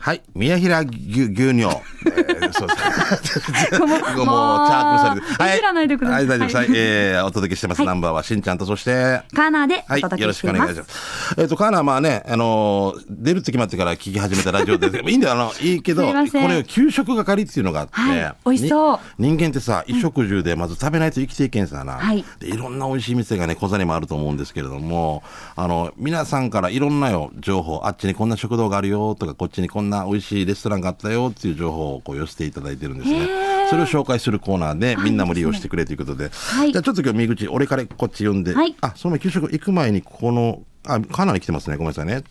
はい。宮平牛乳。えー、そうです。もう、もう、チャークされて。いじらないでくださいはい、大丈夫です。ははいい。えー、お届けしてます。はいナンバーはしんちゃんと、そして、カーナーでおはい、届よろし。くお願いします。えっ、と、カーナーまあね、あのー出るって決まってから聞き始めたラジオで、いいんだよ、あの、いいけど、これ、給食係っていうのがあって、はい美味しそうに人間ってさ、衣食住でまず食べないと生きていけんさな。はいで、いろんな美味しい店がね、小座にもあると思うんですけれども、あの、皆さんからいろんなよ、情報、あっちにこんな食堂があるよとか、こっちにこんな美味しいレストランがあったよっていう情報をこう寄せていただいてるんですね。それを紹介するコーナーで、みんなも利用してくれということで。はい。じゃあちょっと今日、右口、俺からこっち読んで、はい。あ、その前、給食行く前に、ここの、あ、かなり来てますね。ごめんなさいね。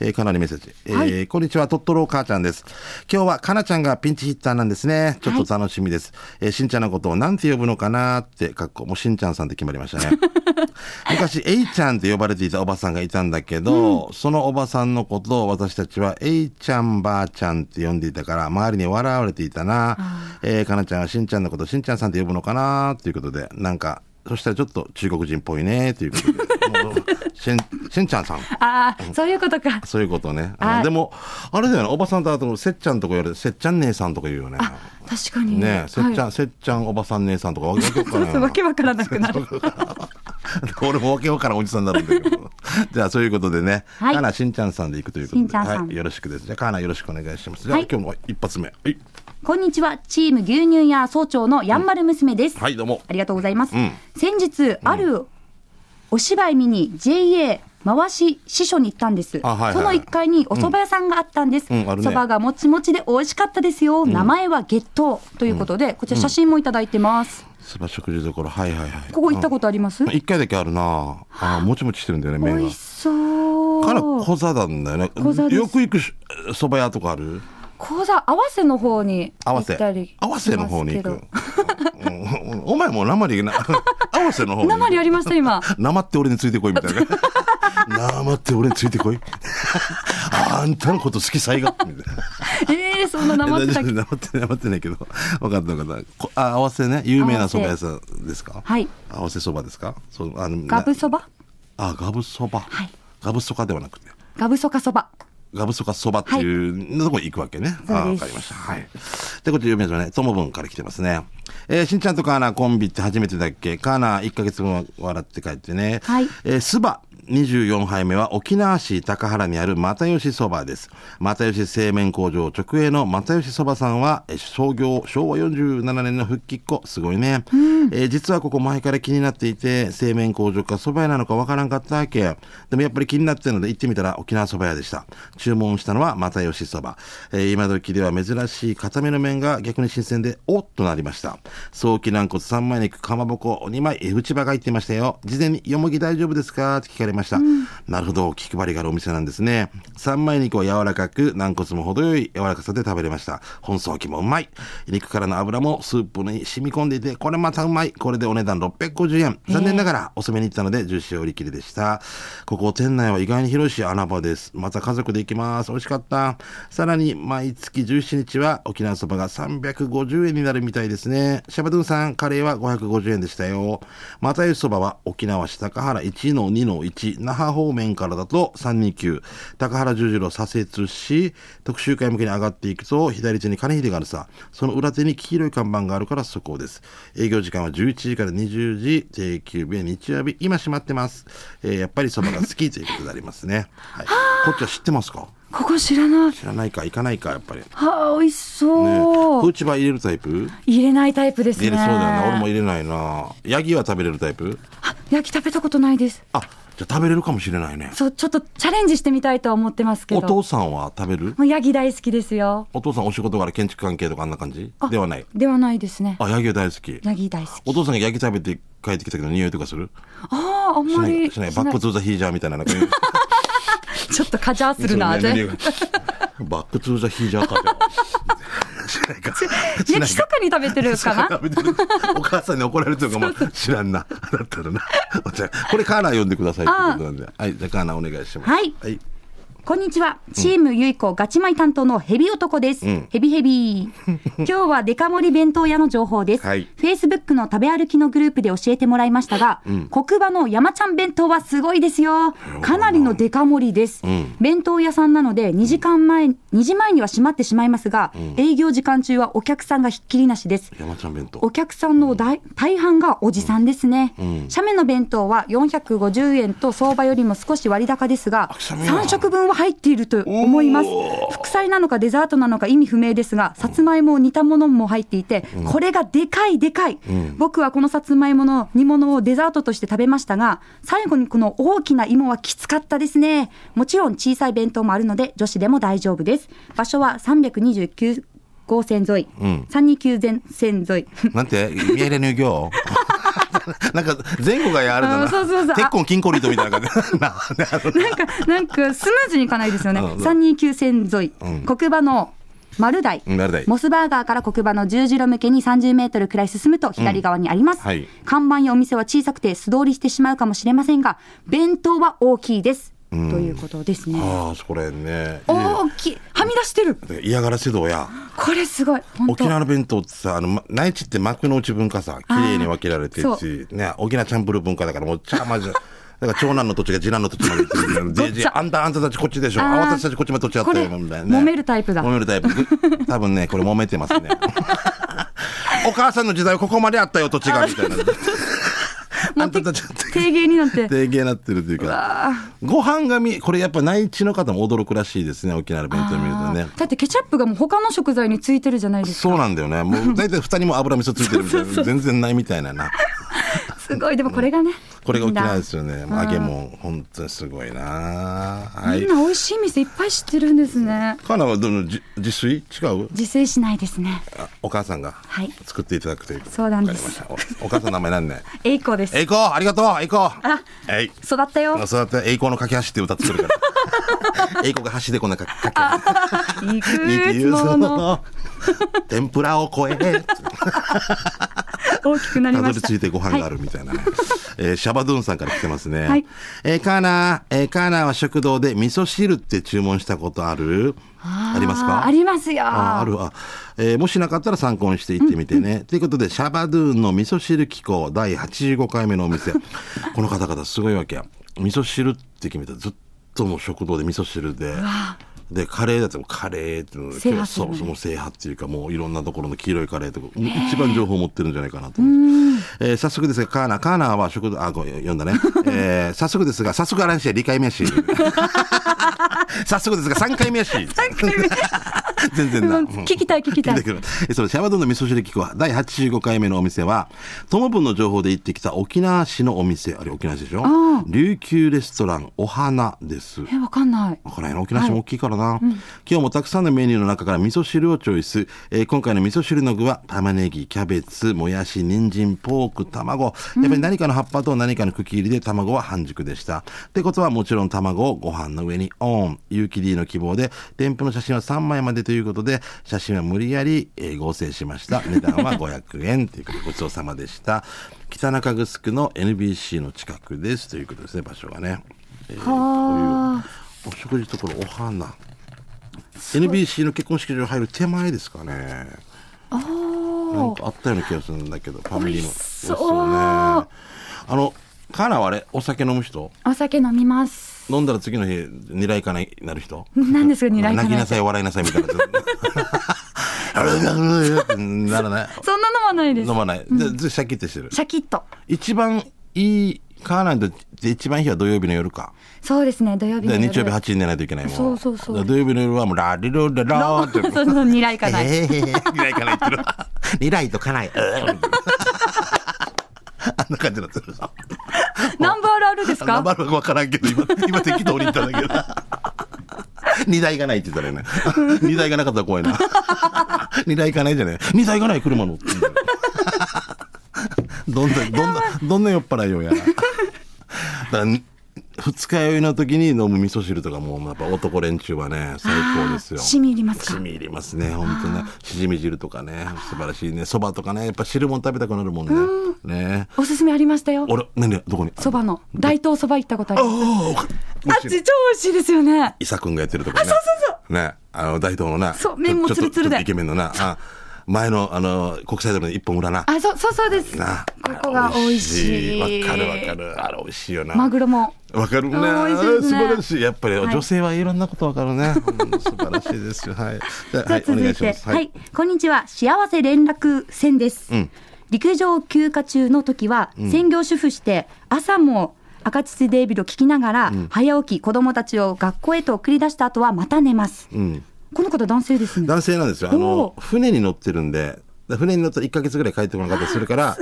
えーかなりメッセージ。えーはいこんにちは、とっとろ母ちゃんです。今日はかなちゃんがピンチヒッターなんですね。ちょっと楽しみです。えーしんちゃんのことをなんて呼ぶのかなって、かっこ、もうしんちゃんさんって決まりましたね。昔、えいちゃんって呼ばれていたおばさんがいたんだけど、そのおばさんのことを私たちは、えいちゃんばあちゃんって呼んでいたから、周りに笑われていたな。えーかなちゃんはしんちゃんのことをしんちゃんさんって呼ぶのかなっていうことで、なんか、そしたらちょっと中国人っぽいね、ということで。しん、しんちゃんさん。ああ、そういうことか。そういうことね。はいでも、あれだよね、おばさんとあと、せっちゃんとか言われて、せっちゃん姉さんとか言うよね。確かに。ねえ、せっちゃん、はいせっちゃんおばさん姉さんとかわけわかんな。わけわからなくなる。俺もわけわからんおじさんになるんだけど。じゃあ、そういうことでね、はいかなしんちゃんさんで行くということで。はい、よろしくです。じゃあ、かなよろしくお願いします。じゃあ、はい今日の一発目。はい。こんにちは。チーム牛乳屋総長のやんまる娘です。はい、どうも。ありがとうございます。うん先日、あるお芝居見に JA 回し師匠に行ったんです。あはいはいはいその1階にお蕎麦屋さんがあったんです。うんあるね蕎麦がもちもちで美味しかったですよ。名前は月桃ということで、こちら写真もいただいてます。すば食事どころ。はいはいはい。ここ行ったことあります、うん一回だけあるなあもちもちしてるんだよね、麺が美味し。そう。かな小座なんだよね小座ですよく行くし蕎麦屋とかある？講座合わせの方に行合わせ。ったり合わせの方に行く。お前もう鉛な 合わせの方に鉛ありました今。生って俺についてこいみたいな。生って俺についてこい。あんたのこと好きさいが。みたいなえー、そんな生ってたっけ？生って生ってないけど。分かった分かった。こあ合わせね有名な蕎麦屋さんですか？はい。合わせ蕎麦ですか？そうあのガブそば？あガブ蕎麦、はい。ガブそかではなくて。ガブそかそばガブそかそばっていうとこに行くわけね。ああ、そうですわかりました。はい。で、こっち読みましょうね。ともぶんから来てますね。えーしんちゃんとカーナーコンビって初めてだっけ？カーナー1ヶ月分は笑って帰ってね。はいえー、スバ。24杯目は沖縄市高原にある又吉そばです。又吉製麺工場直営の又吉そばさんは、えー創業昭和47年の復帰っ子。すごいね。えー実はここ前から気になっていて、製麺工場か蕎麦屋なのかわからんかったわけ。でもやっぱり気になってるので行ってみたら沖縄蕎麦屋でした。注文したのは又吉そば。えー今時では珍しい固めの麺が逆に新鮮で、おっとなりました。早期軟骨三枚肉、かまぼこ2枚、えー内葉が入っていましたよ。事前によもぎ大丈夫ですか？って聞かれました。なるほど、気配りがあるお店なんですね。三枚肉は柔らかく、軟骨も程よい柔らかさで食べれました。本草期もうまい。肉からの油もスープに染み込んでいて、これまたうまい。これでお値段650円。残念ながら遅めに行ったので、重視売り切りでした。ここ店内は意外に広いし穴場です。また家族で行きます。美味しかった。さらに、毎月17日は沖縄そばが350円になるみたいですね。シャバドゥンさん、カレーは550円でしたよ。またゆそばは沖縄市高原1の2の1、那覇方面からだと329、高原十字路左折し、特集会向けに上がっていくと、左手に金秀があるさ、その裏手に黄色い看板があるからそこです。営業時間は11時から20時、定休日は日曜日、今閉まってます。えーやっぱりそばが好き。ということでありますね。はい。こっちは知ってますか？ここ知らない。知らないか？行かないか？やっぱり。ねはあ美味しそう、フーチバー入れるタイプ？入れないタイプですね。入れそうだよな。俺も入れないな。ヤギは食べれるタイプ？あヤギ食べたことないです。あ、じゃあ食べれるかもしれないね。そうちょっとチャレンジしてみたいとは思ってますけど。お父さんは食べる？もうヤギ大好きですよ。お父さんお仕事柄建築関係とかあんな感じ？あではない？ではないですね。あ、ヤギは大好き。ヤギ大好き。お父さんがヤギ食べて帰ってきたけど匂いとかする？あああんましないりしない。 Back toゥーザヒージャーみたいな。なんか ちょっとカジャーするなね バックトゥーザヒージャーかじゃあしないか。いか。焼きそかに食べてるかな？お母さんに怒られるとかも知らんな。だったらな。これカーナー読んでくださいってことなんで。はい、じゃあカーナーお願いします。はいはい。こんにちは。チームゆいこガチマイ担当のヘビ男です。うんヘビヘビ。今日はデカ盛り弁当屋の情報です。はい Facebook の食べ歩きのグループで教えてもらいましたが、黒馬の山ちゃん弁当はすごいですよ。かなりのデカ盛りです。ん弁当屋さんなので、2時間前、2時前には閉まってしまいますが、営業時間中はお客さんがひっきりなしです。山ちゃん弁当お客さんの大大半がおじさんですね、写メの弁当は450円と相場よりも少し割高ですが写メは3食分は入っていると思います。副菜なのかデザートなのか意味不明ですがさつまいもを煮たものも入っていて、これがでかいでかい、僕はこのさつまいもの煮物をデザートとして食べましたが最後にこの大きな芋はきつかったですね。もちろん小さい弁当もあるので女子でも大丈夫です。場所は329号線沿い、ん。329前線沿い。なんて見えれぬ業 なんか前後がやるだうな。んそうそうそう。鉄痕金庫リートみたいな感じ ななんか、なんかスムーズにいかないですよね。うん。うん329線沿い、うん。黒馬の丸台、モスバーガーから黒馬の十字路向けに30メートルくらい進むと左側にあります。うん。はい。看板やお店は小さくて素通りしてしまうかもしれませんが、弁当は大きいです。ということですね。ああそれね大きい。はみ出してる。嫌がらせ道やこれすごい。沖縄の弁当ってさ、あの、ま内地って幕の内文化さ、綺麗に分けられてるあし、ね、沖縄チャンプルー文化だから、もう、ちゃまじ、だから長男の土地が次男の土地まで行ってるあんた、あんたたちこっちでしょ。あ私たちこっちまで土地あったよ、みたいなね。揉めるタイプだ揉めるタイプ。ぐ多分ね、これ揉めてますね。お母さんの時代はここまであったよ、土地が、みたいな。あんたたち定芸になって。定型になってるというか、ご飯がみ、これやっぱ内地の方も驚くらしいですね、沖縄の弁当見るとね。だってケチャップがもう他の食材についてるじゃないですか。そうなんだよね。もう大体二人も油味噌ついてるみたいな。全然ないみたいなな。すごい。でもこれがね。これが沖縄ですよね。揚げ物、本当にすごいなはいみん。な美味しい店いっぱい知ってるんですね。カナはどのじ自炊？違う？自炊しないですね。あお母さんがはい作っていただくということそうなんですおお母さんの名前なんねえいこです。えいこありがとうえいこあえい育ったよ。そうやってえいこの架け橋って歌ってくるからえいこが橋でこんなかかけいくつもの 天ぷらを超え大きくなりました。着いてご飯があるみたいなね。えーシャバドゥンさんから来てますね。はいえーカーナー、えーカーナーは食堂で味噌汁って注文したことある？ありますか？ありますよ。ああるあ、えーもしなかったら参考にしていってみてね。ということで、シャバドゥーンの味噌汁機構第85回目のお店。この方々すごいわけや。味噌汁って決めたらずっともう食堂で味噌汁で。で、カレーだってもカレーっていうの制覇そう、その制覇っていうか、もういろんなところの黄色いカレーとか、一番情報を持ってるんじゃないかなと思う。えー早速ですが、カーナー、カーナーは食堂、あ、ご読んだね。えー早速ですが、早速あらんし、2回目やし。早速ですが、3回目やし。全然な。うん。聞きたい聞きたい。そのシャバドゥンの味噌汁機構は第85回目のお店は、友分の情報で行ってきた沖縄市のお店、あれ沖縄市でしょ？あ琉球レストランお花です。え、わかんない。わからないな沖縄市も大きいからな、今日もたくさんのメニューの中から味噌汁をチョイス、えー今回の味噌汁の具は玉ねぎキャベツもやし人参ポーク卵。やっぱり何かの葉っぱと何かの茎入りで卵は半熟でした。ってことはもちろん卵をご飯の上にオン。有機 D の希望で添付の写真は3枚までということで写真は無理やり、えー合成しました。値段は500円。ということでごちそうさまでした。北中城の NBC の近くです。ということですね。場所がね、えーはあ。お食事ところお花。NBC の結婚式場入る手前ですかね。なんかあったような気がするんだけどファミリーのそうですよねあのカーナはあれ？お酒飲む人？お酒飲みます。飲んだら次の日にらいかないなる人？何ですか、にらいかない泣きなさい笑いなさいみたいなならないそんな飲まないです。飲まないでずシャキッとしてるシャキッと。一番いいカーナにとって一番いい日は土曜日の夜かそうですね、土曜日の夜で日曜日8時に寝ないといけないもんそうそうそうで土曜日の夜はもうラリロララーってそうそう、にらいかない。ええー、ニライかないってる。ニライとかない。うんあんな感じになってるさ。ナンバールあるですか？ナンバー分からんけど、今、今適当に言ったんだけど。荷台がないって言ったらね。荷台がなかったら怖いな。荷台がないじゃない。荷台がない車のって言うんだよ。どんな、どんな、どんな酔っ払いようや。だからに二日酔いの時に飲む味噌汁とかもやっぱ男連中はね最高ですよ。しみ入りますか？しみ入りますね本当ね。しじみ汁とかね素晴らしいね。そばとかねやっぱ汁もん食べたくなるもんね。ね。おすすめありましたよ。俺ねねどこに？そばの。大東そば行ったことあります。ああっち超美味しいですよね。伊佐くんがやってるとこね。そうそうね、あの大東のな。そう麺もちょっとツルツルで。イケメンのな。あ前のあの国際通りの一本裏な。あそうそうそうですなここが美味しいわかるわかる。あれ美味しいよな。マグロもわかるね。素晴らしい。やっぱり、はい女性はいろんなことわかるね。うん素晴らしいですよ。はい。じゃあ、続いて。はい、。こんにちは。幸せ連絡船です。うん陸上休暇中の時は、専業主婦して、朝も赤土デイビルを聞きながら、早起き、子供たちを学校へと送り出した後はまた寝ます。うん。この方男性ですね。男性なんですよ。あおの、ー船に乗ってるんで、船に乗ったら1ヶ月ぐらい帰ってこなかったりするから、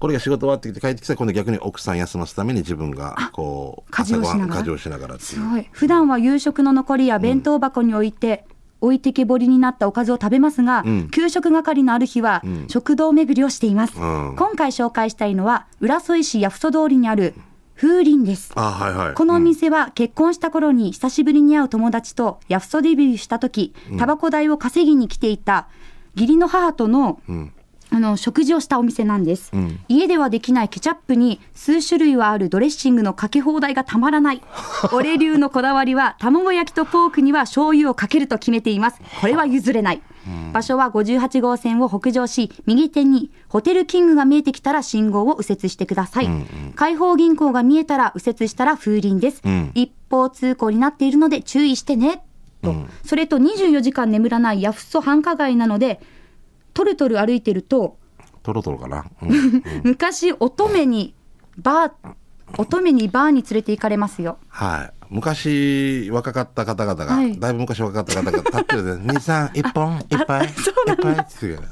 これが仕事終わってきて帰ってきたら今度逆に奥さん休ますために自分がこう家事をしながら朝ごはん家事をしながらすごい。普段は夕食の残りや弁当箱に置いて、置いてけぼりになったおかずを食べますが、ん給食係のある日は、食堂巡りをしています。うん今回紹介したいのは、浦添市八ふ通りにある風鈴です。あはいはい。このお店は結婚した頃に久しぶりに会う友達とヤフソデビューした時、タバコ代を稼ぎに来ていた義理の母との、あの食事をしたお店なんです、家ではできないケチャップに数種類はあるドレッシングのかけ放題がたまらない。俺流のこだわりは卵焼きとポークには醤油をかけると決めています。これは譲れない、場所は58号線を北上し右手にホテルキングが見えてきたら信号を右折してください、開放銀行が見えたら右折したら風鈴です、一方通行になっているので注意してね。と、それと24時間繁らないヤフソ繁華街なのでトルトル歩いてるとトロトロかな、うん。昔乙女にバー乙女にバーに連れて行かれますよ。はい昔若かった方々が、はい。だいぶ昔若かった方々が立ってるで「兄さん一本一杯そう一杯」って言って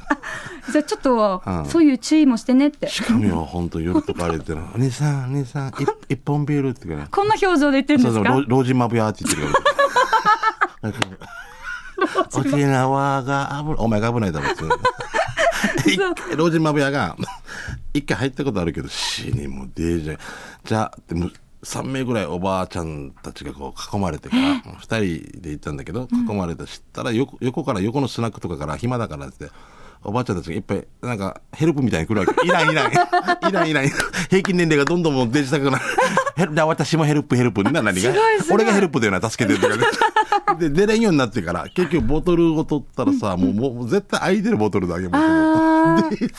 じゃあちょっと、うん。そういう注意もしてねって。しかもよ本当夜とか歩いてるの「兄さん兄さん一一本ビール」って言うからこんな表情で言ってるんそうそうですか老老人マブヤーって言ってる沖縄が危ないお前が危ないだろ普通一回老人マブヤが一回入ったことあるけど死にもデージャじゃあでも3名ぐらいおばあちゃんたちがこう囲まれてから 2人で行ったんだけど囲まれて知ったら横横から横のスナックとかから暇だからっておばあちゃんたちがいっぱいなんかヘルプみたいに来るわけ。いらんいらんいらんいらん平均年齢がどんどんもうデジタルなヘルだ私もヘルプヘルプな何が。俺がヘルプだよな助けてとかね。で出れんようになってから結局ボトルを取ったらさもうもう絶対空いてるボトルだけもあー。で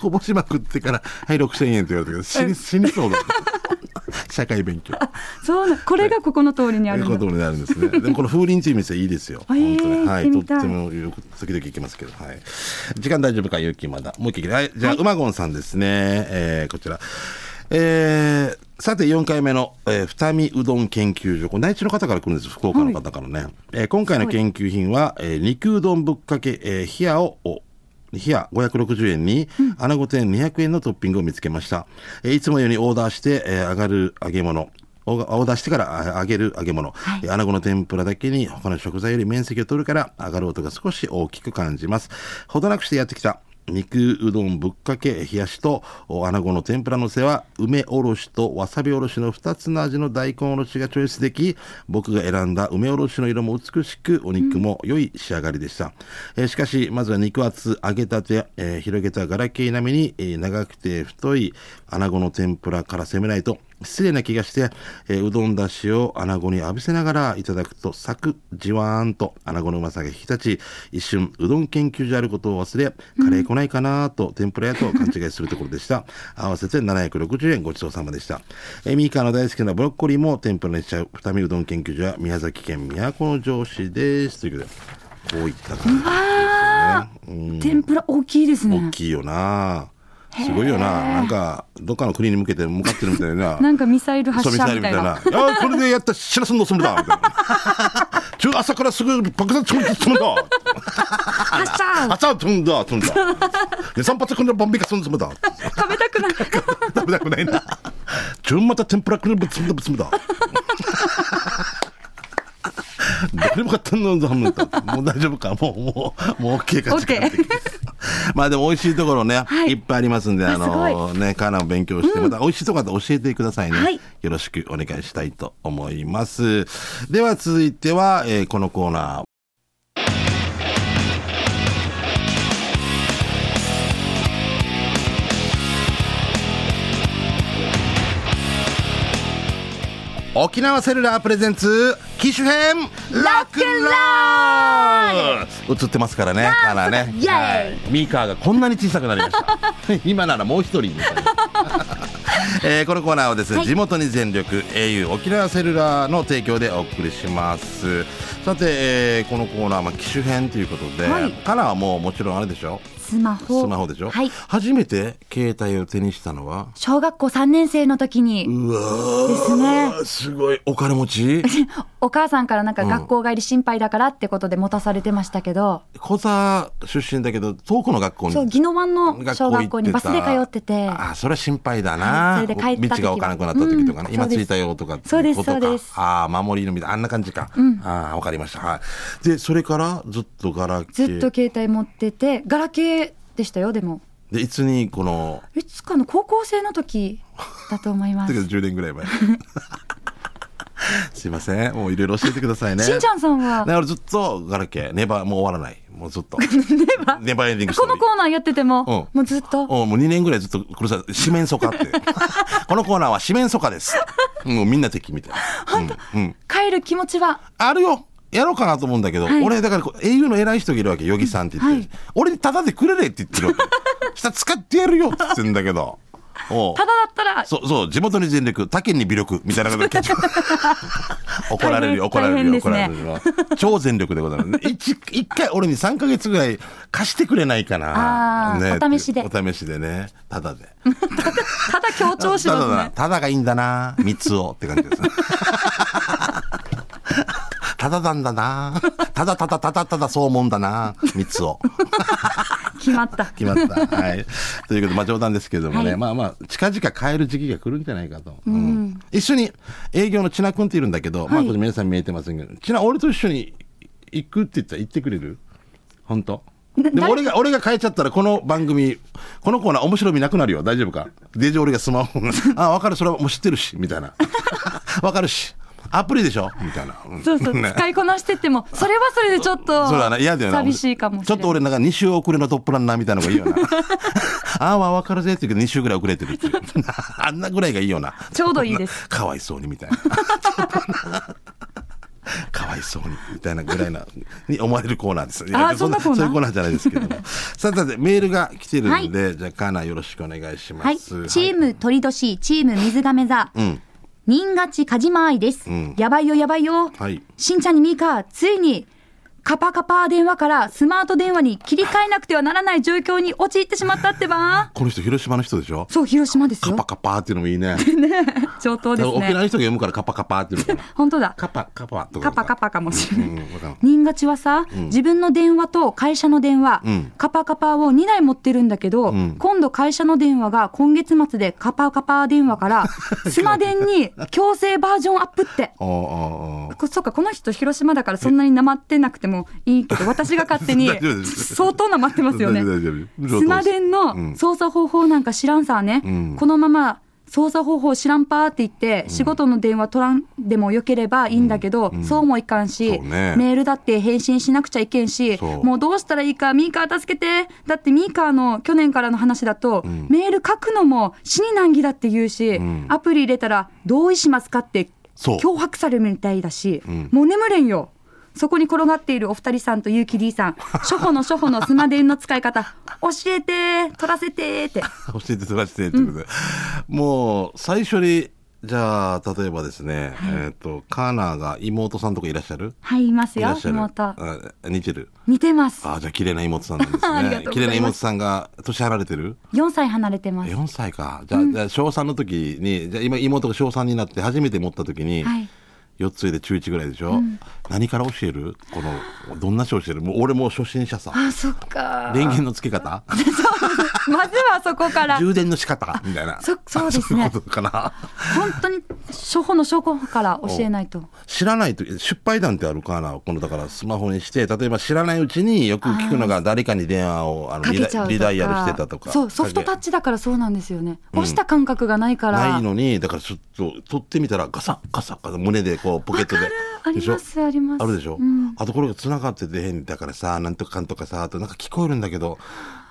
こぼしまくってから「はい6000円」って言われたけど死に死にそうだ社会勉強そうなこれがここの通りにあるのということになるんですね。でもこの風鈴という店いいですよ。本当に。はい。とってもよく時々行きますけど。はい。時間大丈夫か、ゆうきまだ。もう一回。はい。じゃあ、うまごんさんですね。えー、こちら。えー、さて4回目の、えー、二見うどん研究所。これ内地の方から来るんです。福岡の方からね。えー今回の研究品は、えー肉うどんぶっかけ、えー、冷やを、お冷や560円に、穴子天200円のトッピングを見つけました。えーいつもようにオーダーして、えー上がる揚げ物。オーオーダーしてからあ揚げる揚げ物、えー穴子の天ぷらだけに他の食材より面積を取るから上がる音が少し大きく感じます。ほどなくしてやってきた肉うどんぶっかけ冷やしとお穴子の天ぷらのせは梅おろしとわさびおろしの2つの味の大根おろしがチョイスでき僕が選んだ梅おろしの色も美しくお肉も良い仕上がりでした、えーしかしまずは肉厚揚げたて、えー広げたガラケー並みに、えー長くて太い穴子の天ぷらから攻めないと失礼な気がして、えーうどんだしを穴子に浴びせながらいただくとサクじわーんと穴子のうまさが引き立ち一瞬うどん研究所であることを忘れカレー来ないかなと天ぷらやと勘違いするところでした。合わせて760円ごちそうさまでした、えーミーカーの大好きなブロッコリーも天ぷらにしちゃう二見うどん研究所は宮崎県都城市です。ということでこういった感じですよね。うん。天ぷら大きいですね。大きいよなすごいよななんかどっかの国に向けて向かってるみたいな なんかミサイル発射みたいなみたいな。いやこれでやったら知らすんのすむだみたいな。中朝からすぐ爆弾積むだ。発射朝積んだ積んだ。で三発組んだボンビカ積むだ。食べたくない食べたくないな。中また天ぷらくるぶ積むだ積むだ。誰も買ったんの。だもう大丈夫か。もうもうもう OK か OK まあでも美味しいところね、はい。い、っぱいありますんで、あのね、カナを勉強して、また美味しいところ教えてくださいね、はい。よろしくお願いしたいと思います。では続いては、えーこのコーナー。沖縄セルラープレゼンツ機種編ラックンラ映ってますからねカナね。イエーイ。はい。ミーカーがこんなに小さくなりました。今ならもう一人みたいな えーこのコーナーはですね、はい。地元に全力 au 沖縄セルラーの提供でお送りします。さて、えーこのコーナーはまあ機種編ということで、はい。カナはもうもちろんあれでしょ？スマホ。スマホでしょ、はい。初めて携帯を手にしたのは？小学校3年生の時に、うわー。ですね。すごい。お金持ち？お母さんからなんか学校帰り心配だからってことで持たされてましたけど、小座出身だけど遠くの学校に。そう、宜野湾の小学校にバスで通ってて、ああそれは心配だな、はいそれで帰った道が分からなくなった時とかね、今着いたよとかってそうですことかそうですああ守りのみたいなあんな感じか、ああ分かりました。はい。でそれからずっとガラケー。ずっと携帯持ってて、ガラケーでしたよ、でも。でいつにこのいつかの高校生の時だと思いま だけどす。10年ぐらい前 すいません。もういろいろ教えてくださいね。しんちゃんさんは？だ、からずっとガラケー。ネバーもう終わらない。もうずっと。ネバネバーエンディングストこーリー。のコーナーやってても、うん。もうずっと？おもう2年ぐらいずっとこれさ四面楚歌って。このコーナーは四面楚歌です。もうみんな敵みたいな。うん、うん、帰る気持ちは、あるよ。やろうかなと思うんだけど、はい。俺だからこう au の偉い人がいるわけヨギさんって言って、はい。俺にタダでくれれって言ってるわけ。したら使ってやるよって言ってんだけどただだったら、そうそう地元に全力他県に微力みたいなこと怒られるよ怒られるよ、ね。られるよ。超全力でございます。一一回俺に3か月ぐらい貸してくれないかな。あーお試しで。お試しでね。ただで。ただ強調しま ただだ。ただがいいんだな。三つをって感じです。ただなんだな。ただただただただそう思うんだな。三つを。決まった。決まった。はい。ということで、まあ冗談ですけどもね、はい。まあまあ、近々変える時期が来るんじゃないかと。うん。一緒に営業の千奈君っているんだけど、まあこれ皆さん見えてませんけど、千奈、俺と一緒に行くって言ったら行ってくれる？本当？でも俺が、俺が変えちゃったらこの番組、このコーナー面白みなくなるよ。大丈夫か？デジ俺がスマホ、あ、わかる、それはもう知ってるし、みたいな。わかるし。アプリでしょ？みたいな。んそうそう、ね使いこなしてっても、それはそれでちょっと、そうだな、嫌だよな。寂しいかもしれない。ちょっと俺なんか2週遅れのトップランナーみたいなのがいいよな。ああ、わかるぜって言うけど2週ぐらい遅れてるっていう。あんなぐらいがいいよな。ちょうどいいです。かわいそうにみたいな。かわいそうにみたいなぐらいなに思われるコーナーです。いやあーそんなコーナー？そういうコーナーじゃないですけども。さてさてメールが来てるんで、じゃあカーナーよろしくお願いします。はい。チーム鳥年、チーム水亀座。うん。新勝ちかじま愛です。んやばいよやばいよ。はいしんちゃんにミーカー、ついに、カパカパ電話からスマート電話に切り替えなくてはならない状況に陥ってしまったってば。この人広島の人でしょ？そう、広島ですよカパ。カパーっていうのもいいね。上等です沖縄ね。の人が読むからカパカパーっていうの。本当だ。カパカパとか。カパカパかもしれない。うん、わかんない新勝ちはさ、自分の電話と会社の電話、うんカパカパを2台持ってるんだけど、ん今度会社の電話が今月末でカパカパ電話から、スマ電に強制バージョンアップって。ああそうか、この人広島だからそんなになまってなくてもいいけど、私が勝手に 相当なまってますよね。大。丈夫大丈夫スマ電のうん。操作方法なんか知らんさね、ん。このまま操作方法知らんぱーって言って、仕事の電話取らんでもよければいいんだけど、そうもいかんし、ね。メールだって返信しなくちゃいけんし、もうどうしたらいいか、ミーカー助けて。だってミーカーの去年からの話だと、メール書くのも死に難儀だって言うし、ん。アプリ入れたら同意しますかって脅迫されるみたいだし、ん。もう眠れんよ。そこに転がっているお二人さんとゆうき D さん、初歩の初歩のスマ電の使い方、教えて、取らせてって。教えて取らせてということで、もう最初にじゃあ例えばですね、えっ、とカーナーが妹さんとかいらっしゃる？はい、いますよ妹。あ似てる？似てます。あじゃあ綺麗な妹さんなんですね 綺麗な妹さんが年離れてる？4歳離れてます。4歳かじゃあ,、じゃあ小3の時にじゃあ今妹が小3になって初めて持った時に、はい。4つ上で中1ぐらいでしょ、何から教える？このどんな書教える？もう俺もう初心者さ。あ、そっか。電源のつけ方？まずはそこから。充電の仕方みたいな。そそうですね。本当に初歩の証拠から教えないと。知らないと、失敗談ってあるかな？この、だからスマホにして、例えば知らないうちによく聞くのが誰かに電話をあのリダイヤルしてたとか。そう、ソフトタッチだからそうなんですよね。押した感覚がないから。ないのに、だからちょっと取ってみたらガサッガサッガサッ胸でこうポケットで。ありますあります。あるでしょ、うんあとこれが繋がってて変だからさ、なんとかかんとかさ、あとなんか聞こえるんだけど、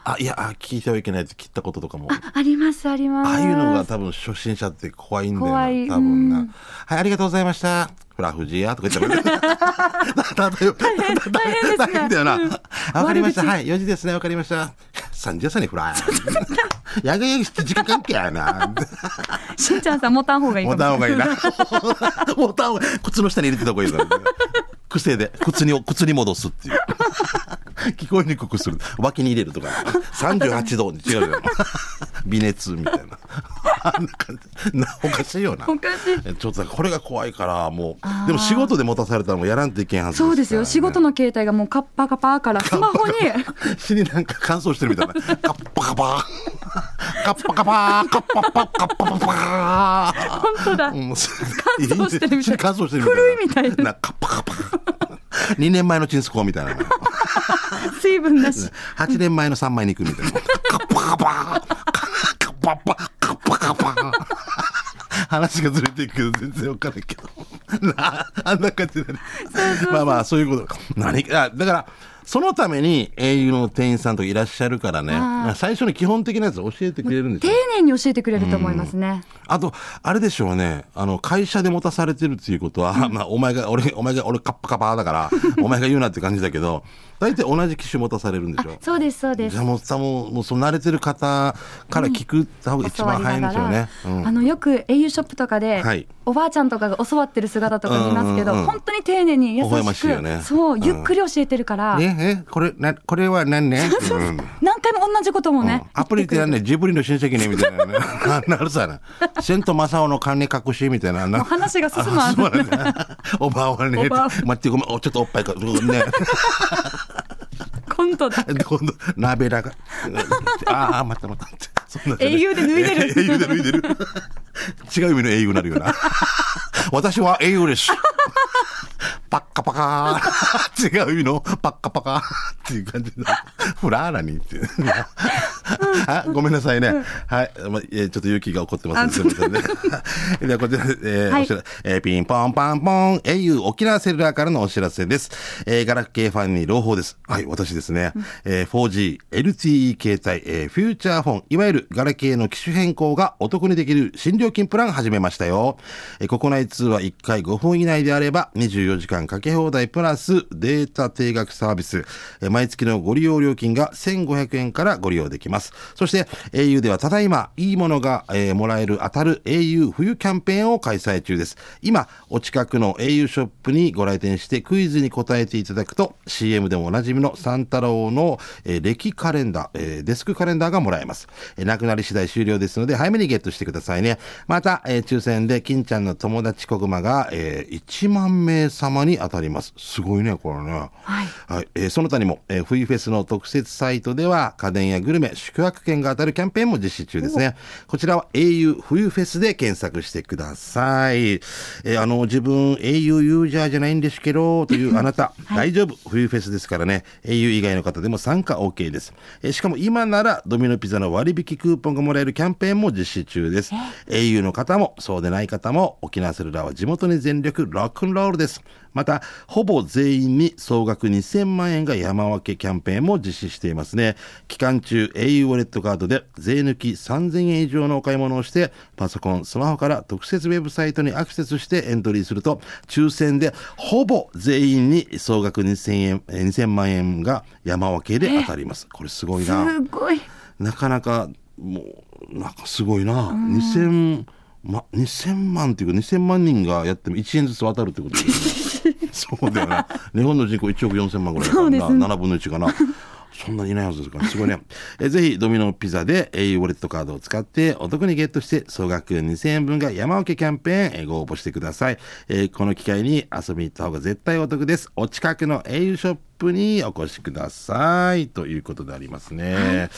あ、いや、あ聞いてはいけないって切ったこととかも。ありますあります。ああいうのが多分初心者って怖いんだよな。怖い多分な、うんはい、ありがとうございました。フラフジやとか言ったら。だだよ。大変大変ですね 大変だよな。うんあわかりました。はい、4時ですね。わかりました。3時朝にフライ。やがやぎして時間関係やな。しんちゃんさん持たん方がいいかボもしれない。タン方がいいな。ボタンを靴の下に入れてた方がいいから。癖で、靴に、靴に戻すっていう。聞こえにくくする。脇に入れるとか。38度に違うよ。微熱みたいな。あんな感じ。な、おかしいよな。おかしい。えちょっとこれが怖いから、もう。でも仕事で持たされたらもうやらんといけんはずそうですよ。仕事の。の携帯がもうカッパカパからスマホに。死になんか乾燥してるみたいな。カッパカパカッパカパカッパパカッパパパ本当だ。うん乾燥してるみたい乾燥してる古いみたいななカッパカパ2年前のチンスコーみたいな水分なし。8年前の三枚肉みたいなカッパカパカッパパカッパカパ話がずれていくけど全然わかんないけど。なあんな感じでね。まあまあそういうこと。何あだからそのために au の店員さんとかいらっしゃるからね。最初に基本的なやつ教えてくれるんです丁よ寧に教えてくれると思いますね。あと、あれでしょうね。あの、会社で持たされてるっていうことは、まあ、お前が、俺、お前が、俺カッパカパだから、お前が言うなって感じだけど、大体同じ機種持たされるんでしょ？そうです、そうです。じゃあ。もうさ、もう、もう、その慣れてる方から聞く方が一番早いんですよね。うん。あのよく au ショップとかで、はい。おばあちゃんとかが教わってる姿とか見ますけど、うんうんうん本当に丁寧に優しくね。そう、うん。ゆっくり教えてるから、ね、え、これ、な、これは何ね？うん。何回も同じこともね、うん。アプリってやんね、ジブリの親戚ね、みたいなね。なるさな。セントマサオの管理隠し、みたいな。な もう話が進むあそうなんだ。おばあはね、待って、ごめん、おちょっとおっぱいか、ね。コントだ。で、今度、鍋らが。ああ、待った待った。そんな英雄で脱いでる 英雄で脱いでる。違う意味の英雄になるよな。私は英雄です。パッカパカー。違う意味のパッカパカーっていう感じで。フラーラにって。あごめんなさいね。はい。まえーちょっと勇気が起こってますね。すみませんね。では、こちら、えーはいお知らえーピンポンパンポン、au 沖縄セルラーからのお知らせです。えーガラケーファンに朗報です。はい、私ですね。えー 4G、LTE 携帯、えーフューチャーフォン、いわゆるガラケーの機種変更がお得にできる新料金プラン始めましたよ。えー国内通話1回5分以内であれば24時間かけ放題プラスデータ定額サービス。えー毎月のご利用料金が1500円からご利用できます。そして au ではただいまいいものが、えーもらえる当たる au 冬キャンペーンを開催中です。今、お近くの au ショップにご来店してクイズに答えていただくと CM でもおなじみのサンタロウの、えー歴カレンダー、えーデスクカレンダーがもらえます。えーなくなり次第終了ですので早めにゲットしてくださいね。また、えー抽選で金ちゃんの友達コグマが、えー1万名様に当たります。すごいね、これね。はいはい、えーその他にも、えー、冬フェスの特設サイトでは家電やグルメ、宿泊券が当たるキャンペーンも実施中ですね。こちらは au 冬フェスで検索してください。えーあの、自分 au ユーザーじゃないんですけど、というあなた、大丈夫。冬フェスですからね、au 以外の方でも参加 OK です。えーしかも今ならドミノピザの割引クーポンがもらえるキャンペーンも実施中です。au の方もそうでない方も沖縄セルラーは地元に全力ロックンロールです。また、ほぼ全員に総額2000万円が山分けキャンペーンも実施していますね。期間中、au ウォレットカードで税抜き3000円以上のお買い物をして、パソコン、スマホから特設ウェブサイトにアクセスしてエントリーすると、抽選でほぼ全員に総額2000円、えー2000万円が山分けで当たります。これすごいな。すごい。なかなか、もう、なんかすごいな。2000、ま、2000万っていうか2000万人がやっても1円ずつ渡るってことですね そうだよね。日本の人口1億4000万ぐらいだからな、ね7分の1かな。そんなにいないはずですから、すごいね。えぜひ、ドミノピザで au ウォレットカードを使ってお得にゲットして、総額2000円分が山分けキャンペーンえご応募してください。えこの機会に遊びに行った方が絶対お得です。お近くの au ショップにお越しください。ということでありますね。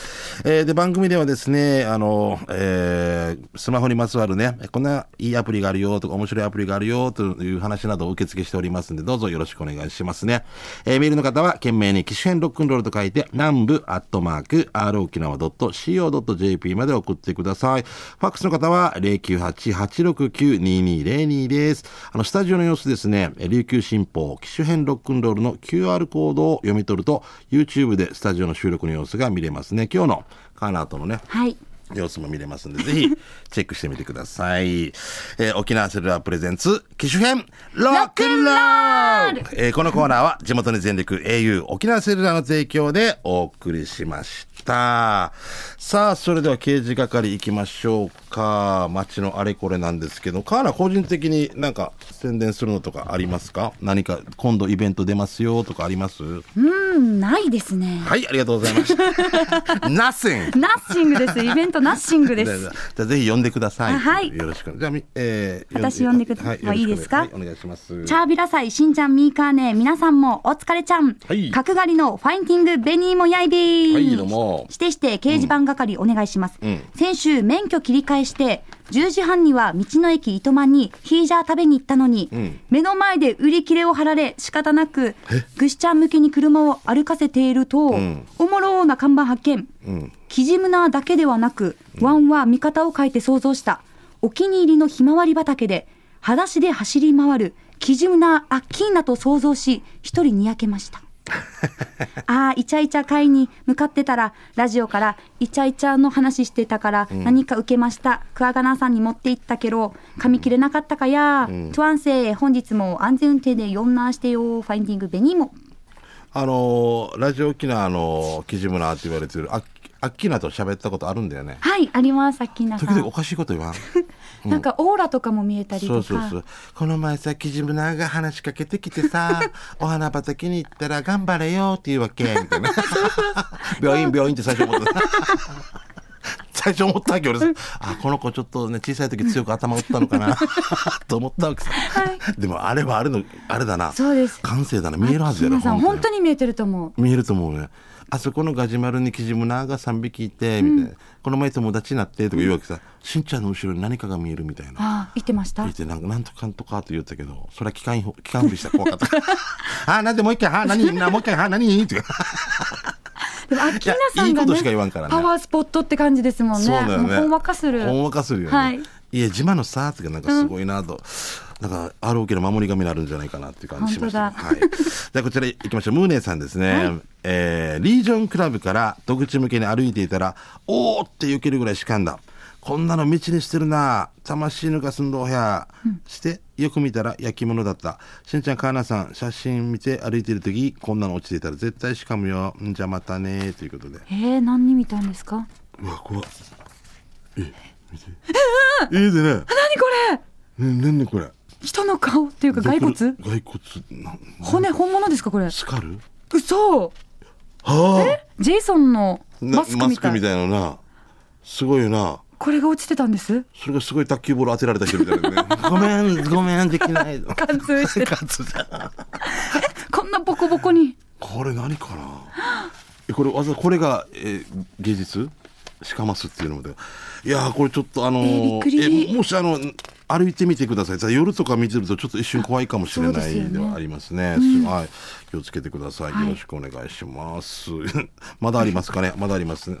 えーで、番組ではですね、あの、えースマホにまつわるね、こんないいアプリがあるよとか、面白いアプリがあるよという話などを受付しておりますんで、どうぞよろしくお願いしますね。えーメールの方は、懸命に機種編ロックンロールと書いて、南部アットマーク、r 沖縄 .co.jp まで送ってください。ファックスの方は、098-869-2202です。あの、スタジオの様子ですね、琉球新報、機種編ロックンロールの QR コードを読み取ると、YouTube でスタジオの収録の様子が見れますね。今日のカーナーとのね、はい。様子も見れますんで、ぜひ チェックしてみてください。えー沖縄セルラープレゼンツ、機種編、ロックンロールえーこのコーナーは地元に全力 au 沖縄セルラーの提供でお送りしました。さあ、それでは刑事係行きましょうか。街のあれこれなんですけど、カーナ個人的になんか宣伝するのとかありますか？何か今度イベント出ますよとかあります？うん、ないですね。はい、ありがとうございました。Nothing! ナッシングです。イベントナッシングです。じゃあぜひ呼んでください。あはいよろしく。じゃあみ、えー、私呼んでくだはい、もういいですかはい、お願いします。チャービラ祭、しんちゃん、みーかーね、皆さんもお疲れちゃん。はい角刈りのファインティング、ベニーもやいびー。はいどうもしてして、掲示板係お願いします。ん先週、免許切り返して、10時半には道の駅糸満にヒージャー食べに行ったのに、ん目の前で売り切れを貼られ、仕方なく、ぐしちゃん向けに車を歩かせていると、んおもろーな看板発見。うん。キジムナーだけではなく、ワンは味方を変えて想像した。お気に入りのひまわり畑で、裸足で走り回る、キジムナーアッキーナと想像し、一人にやけました。ああ、イチャイチャ会に向かってたら、ラジオからイチャイチャの話してたから、何か受けました。クワガナさんに持って行ったけど、噛み切れなかったかや。トゥアンセイ、本日も安全運転で4ナーしてよ。ファインディングベニーも。あのーラジオ沖縄のキジムナーって言われてる、あアッキーナと喋ったことあるんだよね。はい、あります、アッキーナさん。時々おかしいこと言わん？なんかオーラとかも見えたりとか。そうそうそう。この前さ、キジムナーが話しかけてきてさ、お花畑に行ったら頑張れよっていうわけ、みたいな。病院、病院って最初思った。最初思ったわけ俺さ、あ、この子ちょっとね、小さい時強く頭打ったのかな、と思ったわけさ。でもあれはあれの、あれだな。そうです感性だな、見えるはずやろ。本当にに見えてると思う。見えると思うね。あそこのガジュマルにキジムナーが3匹いて、みたいな。この前友達になって、とか言うわけさ。しんちゃんの後ろに何かが見えるみたいな。ああ、言ってました？言ってなんかなんとかんとかと言ったけどそれは機関機関日したら怖かった。あなんでもう一回は何？なもう一回は何？って。でも、アッキさんが、ね、いいことしか言わんからね。パワースポットって感じですもんね。そうだよね。ほんわかする。ほんわかするよね、はい。い、や自慢のさーってなんかすごいなと、なんかある大きな守り神になるんじゃないかなっていう感じしましたね、本はい、じゃあこちら行きましょう。ムーネーさんですね、えーリージョンクラブから戸口向けに歩いていたらおーって避けるぐらいしかんだ。こんなの道にしてるな魂抜かすんどうや、してよく見たら焼き物だった。しんちゃんかーなさん写真見て歩いてる時こんなの落ちていたら絶対しかむよ。んじゃまたねということで。えー、何に見たんですか？うわ怖っ。え見て。ええで ね。何これ？ねなんでこれ？人の顔っていうか骸骨？骸骨な骨本物ですかこれ？スカル？嘘！はジェイソンのマスクみたい。みたいなな。すごいよな。これが落ちてたんです？それがすごい卓球ボール当てられた人みたいなね。ごめんごめんできな。い 貫通して。る貫通だ こんなボコボコに。これ何かな？えこれわざこれが、えー芸術？しかますっていうので。いやーこれちょっとあのーえーびっくり。えもしあの歩いてみてください。さ夜とか見てるとちょっと一瞬怖いかもしれないではありますね。はい、気をつけてください、はい。よろしくお願いします。まだありますかね。まだありますね。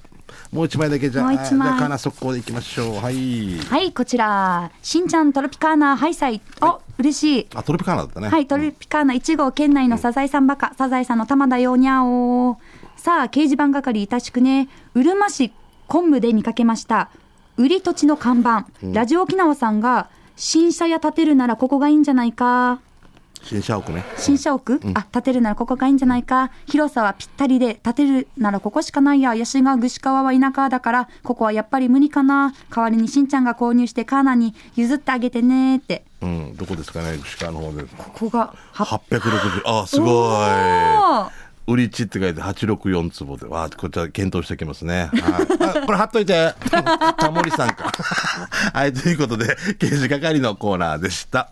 もう一枚だけじゃあ。もう一枚。じゃあカナ速攻でいきましょう。はい。はいこちら。しんちゃんトロピカーナハイサイ。お嬉しい。あトロピカーナだったね。はい、トロピカーナ1号県内のサザエさんバカ、サザエさんの玉だよにゃおさあ、掲示板係いたしくね、うるま市昆布で見かけました。売り土地の看板、ラジオ沖縄さんが、新車屋建てるならここがいいんじゃないか。新社屋ね。新社屋、あ、建てるならここがいいんじゃないか。広さはぴったりで、建てるならここしかないや。ヤシが串川は田舎だから、ここはやっぱり無理かな。代わりにしんちゃんが購入してカーナに譲ってあげてね。って。うん。どこですかね串川の方で。ここが、は860あすごい売り地って書いて864坪で、わあ、こちら検討しておきますね。はい。あこれ貼っといて。タモリさんか。はい、ということで、刑事係のコーナーでした。